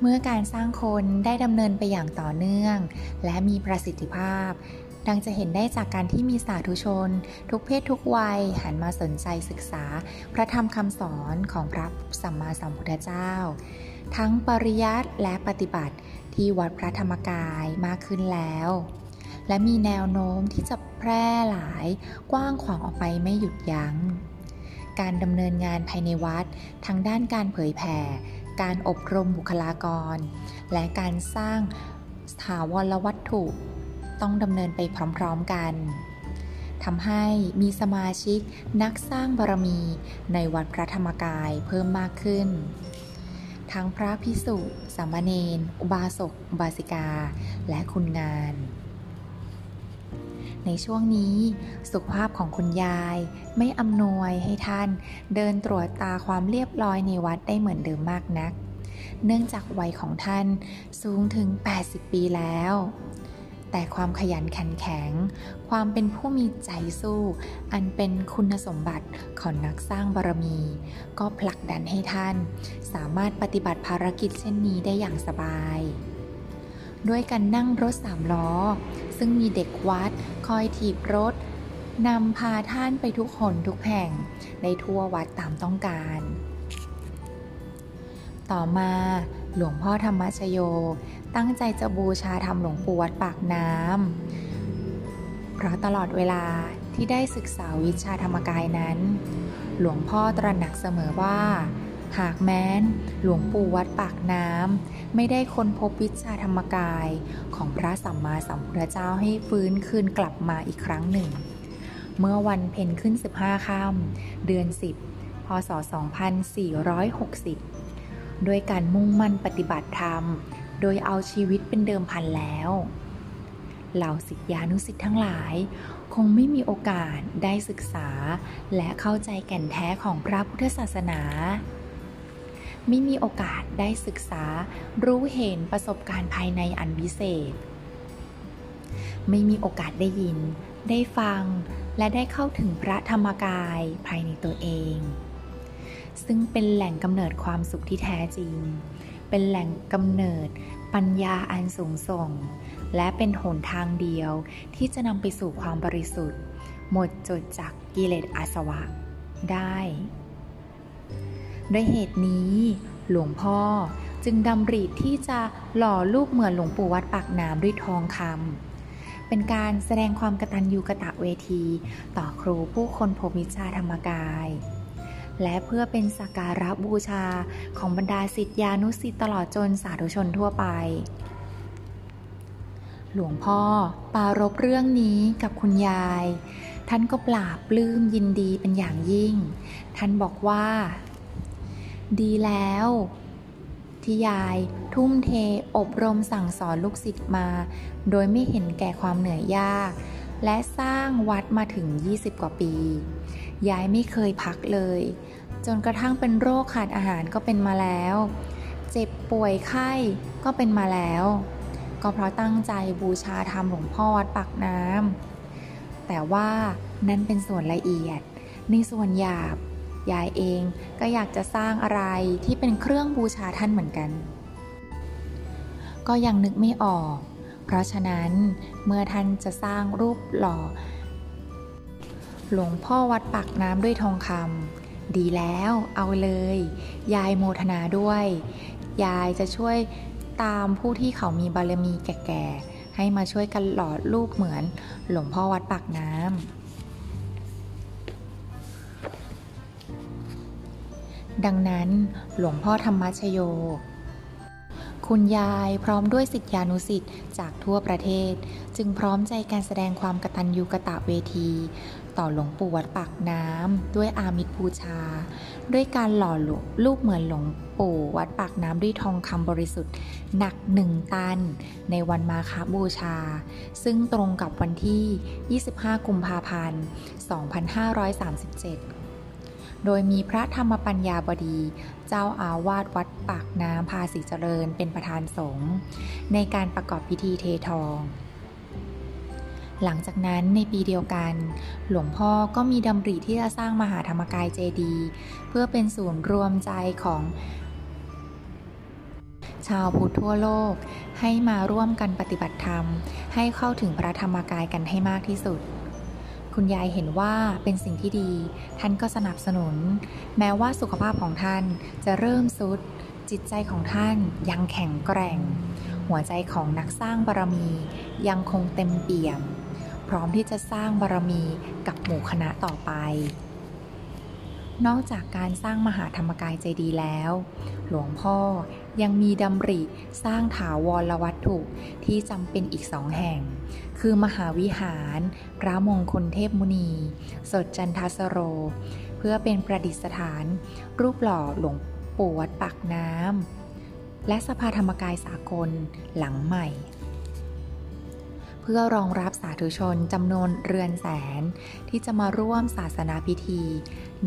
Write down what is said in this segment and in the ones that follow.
เมื่อการสร้างคนได้ดำเนินไปอย่างต่อเนื่อง และมีประสิทธิภาพ ดังจะเห็นได้จากการที่มีสาธุชน ทุกเพศทุกวัยหันมาสนใจศึกษา พระธรรมคำสอนของพระสัมมาสัมพุทธเจ้า ทั้งปริยัติและปฏิบัติที่วัดพระธรรมกายมากขึ้นแล้ว และมีแนวโน้มที่จะแพร่หลายกว้างขวางออกไปไม่หยุดยัง้ง การดำเนินงานภายในวัดทั้งด้านการเผยแผ่ การอบรมบุคลากร และการสร้างสถาวรวัตถุต้องดำเนินไปพร้อมๆกันทำให้มีสมาชิกนักสร้างบารมีในวัดพระธรรมกายเพิ่มมากขึ้น ทั้งพระพิสุสามเณรอุบาสกอุบาสิกา และคุณงาน ในช่วงนี้ สุขภาพของคุณยาย ไม่อำนวยให้ท่านเดินตรวจตาความเรียบร้อยในวัดได้เหมือนเดิมมากนัก เนื่องจากวัยของท่านสูงถึง 80 ปีแล้ว แต่ความขยันขันแข็ง ความเป็นผู้มีใจสู้ อันเป็นคุณสมบัติของนักสร้างบารมี ก็ผลักดันให้ท่าน สามารถปฏิบัติภารกิจเช่นนี้ได้อย่างสบาย ด้วยการนั่งรถสามล้อ ซึ่งมีเด็กวัด คอยถีบรถนำพาท่านไปทุกหนทุกแห่งในทั่ววัดตามต้องการ ต่อมาหลวงพ่อธรรมชโย ตั้งใจจะบูชาธรรมหลวงปู่วัดปากน้ำเพราะตลอดเวลาที่ได้ศึกษาวิชาธรรมกายนั้น หลวงพ่อตระหนักเสมอว่า หากแม้น หลวงปู่วัดปากน้ำไม่ได้ค้นพบวิชาธรรมกายของพระสัมมาสัมพุทธเจ้าให้ฟื้นคืนกลับมาอีกครั้งหนึ่ง เมื่อวันเพ็ญขึ้น 15ค่ำเดือน 10 พศ 2460 ด้วยการมุ่งมั่นปฏิบัติธรรม โดยเอาชีวิตเป็นเดิมพันแล้ว เหล่าสิทธิานุสิทธิ์ทั้งหลายคงไม่มีโอกาสได้ศึกษาและเข้าใจแก่นแท้ของพระพุทธศาสนา ไม่มีโอกาสได้ศึกษา รู้เห็นประสบการณ์ภายในอันวิเศษ ไม่มีโอกาสได้ยิน ได้ฟัง และได้เข้าถึงพระธรรมกายภายในตัวเอง ซึ่งเป็นแหล่งกำเนิดความสุขที่แท้จริง เป็นแหล่งกำเนิดปัญญาอันสูงส่ง และเป็นหนทางเดียวที่จะนำไปสู่ความบริสุทธิ์ หมดจดจากกิเลสอาสวะได้ ด้วยเหตุนี้ หลวงพ่อจึงดำริที่จะหล่อรูปเหมือนหลวงปู่วัดปากน้ำด้วยทองคำเป็นการแสดงความกตัญญูกะตะเวที ต่อครูผู้คนพบวิชาธรรมกาย และเพื่อเป็นสักการะบูชาของบรรดาสิทธิานุสิทธิ์ตลอดจนสาธุชนทั่วไป หลวงพ่อปารบเรื่องนี้กับคุณยายท่านก็ปราบปลื้มยินดีเป็นอย่างยิ่ง ท่านบอกว่า ดีแล้ว ที่ยายทุ่มเทอบรมสั่งสอนลูกศิษย์มา โดยไม่เห็นแก่ความเหนื่อยยาก และสร้างวัดมาถึง 20 กว่าปี ยายไม่เคยพักเลย จนกระทั่งเป็นโรคขาดอาหารก็เป็นมาแล้ว เจ็บป่วยไข้ก็เป็นมาแล้ว ก็เพราะตั้งใจบูชาธรรมหลวงพ่อวัดปากน้ำแต่ว่านั่นเป็นส่วนละเอียด ในส่วนหยาบ ยายเองก็อยากจะสร้างอะไรที่เป็นเครื่องบูชาท่านเหมือนกัน ก็ยังนึกไม่ออก เพราะฉะนั้นเมื่อท่านจะสร้างรูปหล่อ หลวงพ่อวัดปากน้ำด้วยทองคำดีแล้วเอาเลย ยายโมทนาด้วย ยายจะช่วยตามผู้ที่เขามีบารมีแก่ๆให้มาช่วยกันหล่อรูปเหมือนหลวงพ่อวัดปากน้ำ ดังนั้นหลวงพ่อธรรมชโย คุณยายพร้อมด้วยสิทธิานุสิทธิ์จากทั่วประเทศ จึงพร้อมใจการแสดงความกตัญญูกะตะเวที ต่อหลวงปู่วัดปากน้ำด้วยอามิตรบูชา ด้วยการหล่อหลวรูปเหมือนหลวงปู่วัดปากน้ำด้วยทองคำบริสุทธิ์ หนักหนึ่งตัน ในวันมาคาบูชา ซึ่งตรงกับวันที่ 25 กุมภาพันธ์ 2537 โดยมีพระธรรมปัญญาบดี เจ้าอาวาสวัดปากน้ำภาษีเจริญเป็นประธานสงฆ์ในการประกอบพิธีเททองหลังจากนั้นในปีเดียวกัน หลวงพ่อก็มีดำริที่จะสร้างมหาธรรมกายเจดี เพื่อเป็นศูนย์รวมใจของ ชาวพุทธทั่วโลกให้มาร่วมกันปฏิบัติธรรม ให้เข้าถึงพระธรรมกายกันให้มากที่สุด คุณยายเห็นว่าเป็นสิ่งที่ดี ท่านก็สนับสนุน แม้ว่าสุขภาพของท่านจะเริ่มสุด จิตใจของท่านยังแข็งแกร่ง หัวใจของนักสร้างบารมียังคงเต็มเปี่ยม พร้อมที่จะสร้างบารมีกับหมู่คณะต่อไป นอกจากการสร้างมหาธรรมกายใจดีแล้ว หลวงพ่อ ยังมีดำริสร้างถาวรวัตถุที่จำเป็นอีกสองแห่ง คือมหาวิหาร พระมงคลเทพมุนี สดจันทสโร เพื่อเป็นประดิษฐาน รูปหล่อหลวงปู่วัดปากน้ำและสภาธรรมกายสากลหลังใหม่พื่อรองรับสาธุชนจำนวนเรือนแสน ที่จะมาร่วมศาสนาพิธี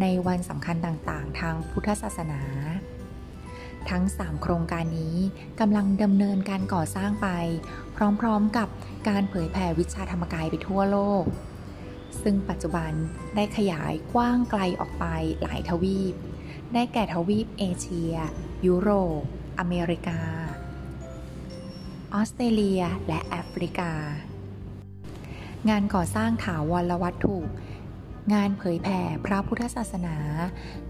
ในวันสำคัญต่างๆ ทางพุทธศาสนา ทั้ง 3 โครงการนี้กำลังดำเนินการก่อสร้างไป พร้อมๆกับการเผยแผ่วิชาธรรมกายไปทั่วโลก ซึ่งปัจจุบันได้ขยายกว้างไกลออกไปหลายทวีป ได้แก่ทวีปเอเชีย ยุโรป อเมริกา ออสเตรเลีย และแอฟริกา งานก่อสร้างถาวรวัตถุ งานเผยแผ่พระพุทธศาสนา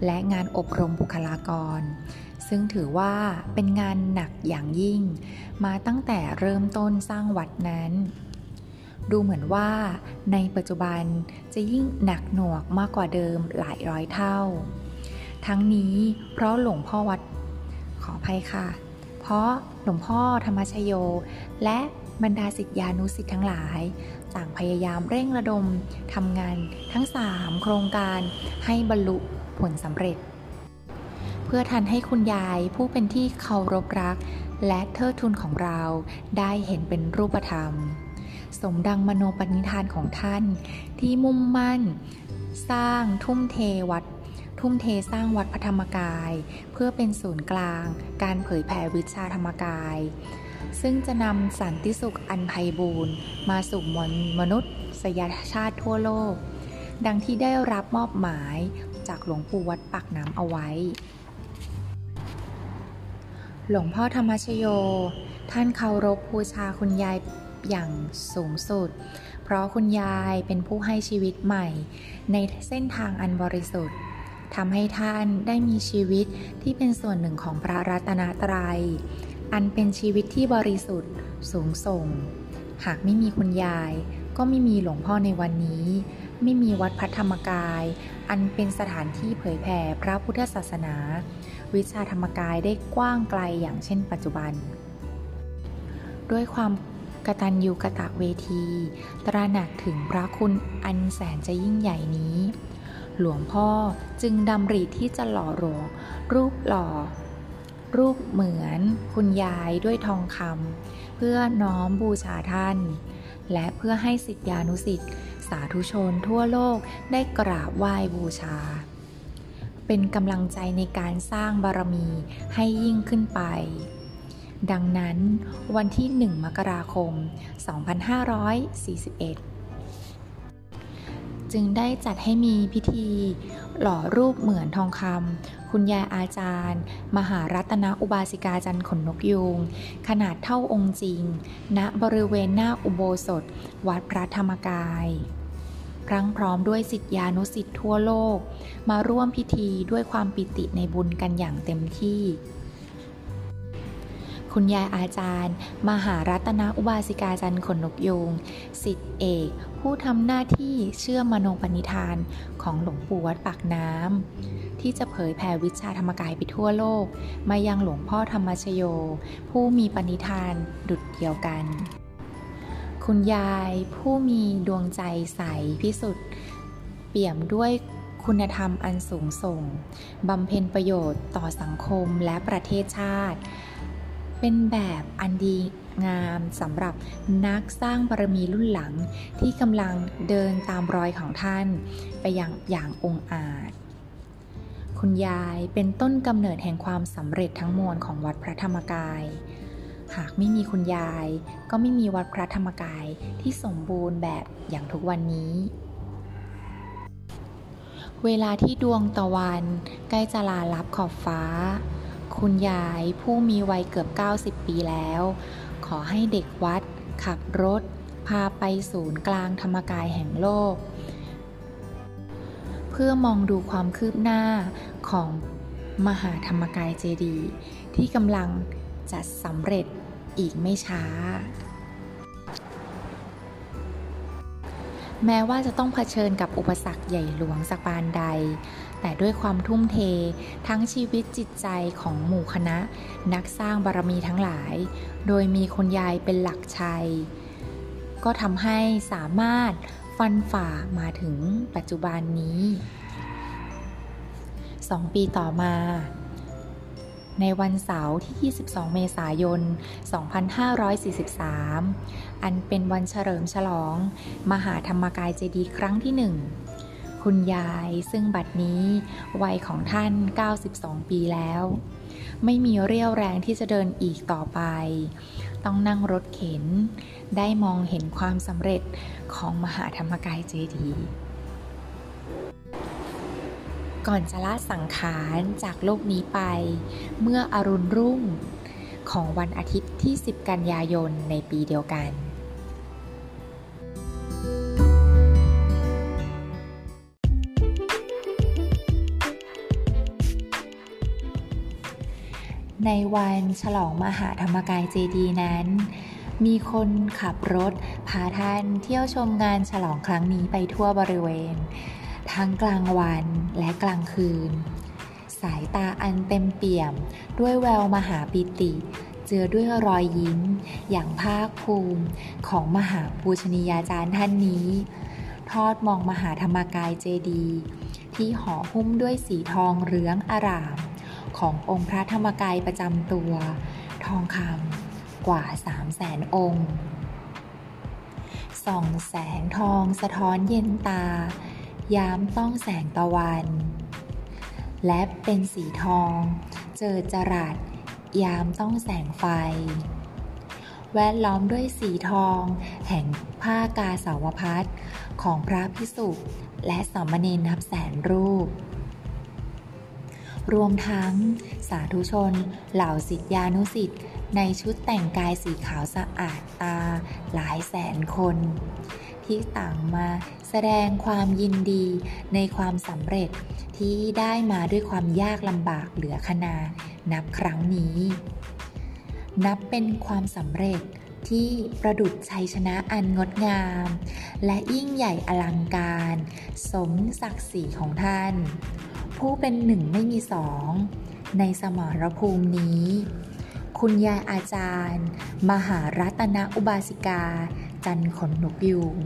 และงานอบรมบุคลากร ซึ่งถือว่าเป็นงานหนักอย่างยิ่ง มาตั้งแต่เริ่มต้นสร้างวัดนั้น ดูเหมือนว่าในปัจจุบันจะยิ่งหนักหน่วงมากกว่าเดิมหลายร้อยเท่า ทั้งนี้เพราะหลวงพ่อวัดขออภัยค่ะ เพราะหลวงพ่อธรรมชโย และบรรดาสิทธิานุสิทธิ์ทั้งหลาย ต่างพยายามเร่งระดมทำงานทั้ง 3 โครงการให้บรรลุผลสำเร็จ เพื่อทันให้คุณยายผู้เป็นที่เคารพรัก และเทิดทุนของเราได้เห็นเป็นรูปธรรม สมดังมโนปณิธานของท่านที่มุ่งมั่น สร้างทุ่มเทวัดทุ่มเทสร้างวัดพระธรรมกาย เพื่อเป็นศูนย์กลาง การเผยแผ่วิชาธรรมกาย ซึ่งจะนำสันติสุขอันไพบูรณ์มาสู่มวลมนุษย์สยชาติทั่วโลก ดังที่ได้รับมอบหมายจากหลวงปู่วัดปากน้ำเอาไว้ หลวงพ่อธรรมชโย ท่านเคารพบูชาคุณยายอย่างสูงสุด เพราะคุณยายเป็นผู้ให้ชีวิตใหม่ ในเส้นทางอันบริสุทธิ์ทำให้ท่านได้มีชีวิตที่เป็นส่วนหนึ่งของพระรัตนตรยัย อันเป็นชีวิตที่บริสุทธิ์ สูงส่ง หากไม่มีคุณยาย ก็ไม่มีหลวงพ่อในวันนี้ ไม่มีวัดพัฒธรรมกาย อันเป็นสถานที่เผยแผ่พระพุทธศาสนา วิชาธรรมกายได้กว้างไกลอย่างเช่นปัจจุบัน ด้วยความกตัญญูกะตะเวที ตระหนักถึงพระคุณอันแสนจะยิ่งใหญ่นี้ หลวงพ่อจึงดำริที่จะหล่อหลวงรูปหล่อ รูปเหมือนคุณยายด้วยทองคำเพื่อน้อมบูชาท่าน และเพื่อให้สิทธิานุสิทธิสาธุชนทั่วโลกได้กราบไหว้บูชา เป็นกำลังใจในการสร้างบารมีให้ยิ่งขึ้นไป ดังนั้นวันที่ 1 มกราคม 2541 จึงได้จัดให้มีพิธีหล่อรูปเหมือนทองคำ คุณยายอาจารย์ มหารัตนอุบาสิกาจันขนนกยูงขนาดเท่าองค์จริง ณบริเวณหน้าอุโบสถ วัดพระธรรมกายพรั้งพร้อมด้วยสิทธิานุสิทธิ์ทั่วโลก มาร่วมพิธีด้วยความปิติในบุญกันอย่างเต็มที่ คุณยายอาจารย์ มหารัตนอุบาสิกาจันขนนกยูงสิทธิเอก ผู้ทำหน้าที่เชื่อมโนปณิธานของหลวงปู่วัดปากน้ำที่จะเผยแผ่วิชาธรรมกายไปทั่วโลก มายังหลวงพ่อธรรมชโย ผู้มีปณิธานดุดเดียวกัน คุณยายผู้มีดวงใจใสพิสุทธิ์เปี่ยมด้วยคุณธรรมอันสูงส่ง บำเพ็ญประโยชน์ต่อสังคมและประเทศชาติ เป็นแบบอันดีงามสำหรับนักสร้างบารมีรุ่นหลังที่กำลังเดินตามรอยของท่าน ไปอย่างอย่างองอาจ คุณยายเป็นต้นกำเนิดแห่งความสำเร็จทั้งมวลของวัดพระธรรมกาย หากไม่มีคุณยาย ก็ไม่มีวัดพระธรรมกายที่สมบูรณ์แบบอย่างทุกวันนี้ เวลาที่ดวงตะวันใกล้จะลาลับขอบฟ้า คุณยายผู้มีวัยเกือบ 90 ปีแล้ว ขอให้เด็กวัด ขับรถ พาไปศูนย์กลางธรรมกายแห่งโลก เพื่อมองดูความคืบหน้าของมหาธรรมกายเจดีย์ที่กำลังจะสำเร็จอีกไม่ช้า แม้ว่าจะต้องเผชิญกับอุปสรรคใหญ่หลวงสักปานใด แต่ด้วยความทุ่มเท ทั้งชีวิตจิตใจของหมู่คณะ นักสร้างบารมีทั้งหลาย โดยมีคุณยายเป็นหลักชัย ก็ทำให้สามารถฟันฝ่ามาถึงปัจจุบันนี้สองปีต่อมาในวันเสาร์ที่ 22 เมษายน 2543 อันเป็นวันเฉลิมฉลอง มหาธรรมกายเจดีย์ครั้งที่หนึ่ง คุณยายซึ่งบัดนี้วัยของท่าน 92 ปีแล้ว ไม่มีเรี่ยวแรงที่จะเดินอีกต่อไป ต้องนั่งรถเข็น ได้มองเห็นความสำเร็จของมหาธรรมกายเจดีย์ก่อนจะละสังขารจากโลกนี้ไป เมื่ออรุณรุ่งของวันอาทิตย์ที่ 10 กันยายนในปีเดียวกัน ในวันฉลองมหาธรรมกายเจดีนั้น มีคนขับรถพาท่านเที่ยวชมงานฉลองครั้งนี้ไปทั่วบริเวณ ทั้งกลางวันและกลางคืน สายตาอันเต็มเปี่ยมด้วยแววมหาปิติ เจือด้วยรอยยิ้ม อย่างภาคภูมิของมหาปูชนียาจารย์ท่านนี้ ทอดมองมหาธรรมกายเจดี ที่ห่อหุ้มด้วยสีทองเรืองอาราม ขององค์พระธรรมกายประจำตัว ทองคำกว่าสามแสนองค์ส่องแสงทองสะท้อนเย็นตา ยามต้องแสงตะวัน และเป็นสีทอง เจอจรัสยามต้องแสงไฟ แวดล้อมด้วยสีทอง แห่งผ้ากาสาวพัดของพระพิสุและสามเณรนับแสนรูป รวมทั้งสาธุชน เหล่าสิทธิานุสิทธิ์ในชุดแต่งกายสีขาวสะอาดตาหลายแสนคน ที่ต่างมาแสดงความยินดีในความสำเร็จที่ได้มาด้วยความยากลำบากเหลือขนานับครั้งนี้ นับเป็นความสำเร็จที่ประดุจชัยชนะอันงดงาม และยิ่งใหญ่อลังการ สมศักดิ์ศรีของท่าน ผู้เป็นหนึ่งไม่มีสอง ในสมรภูมินี้ คุณยายอาจารย์ มหารัตนอุบาสิกา จันขนนกยูง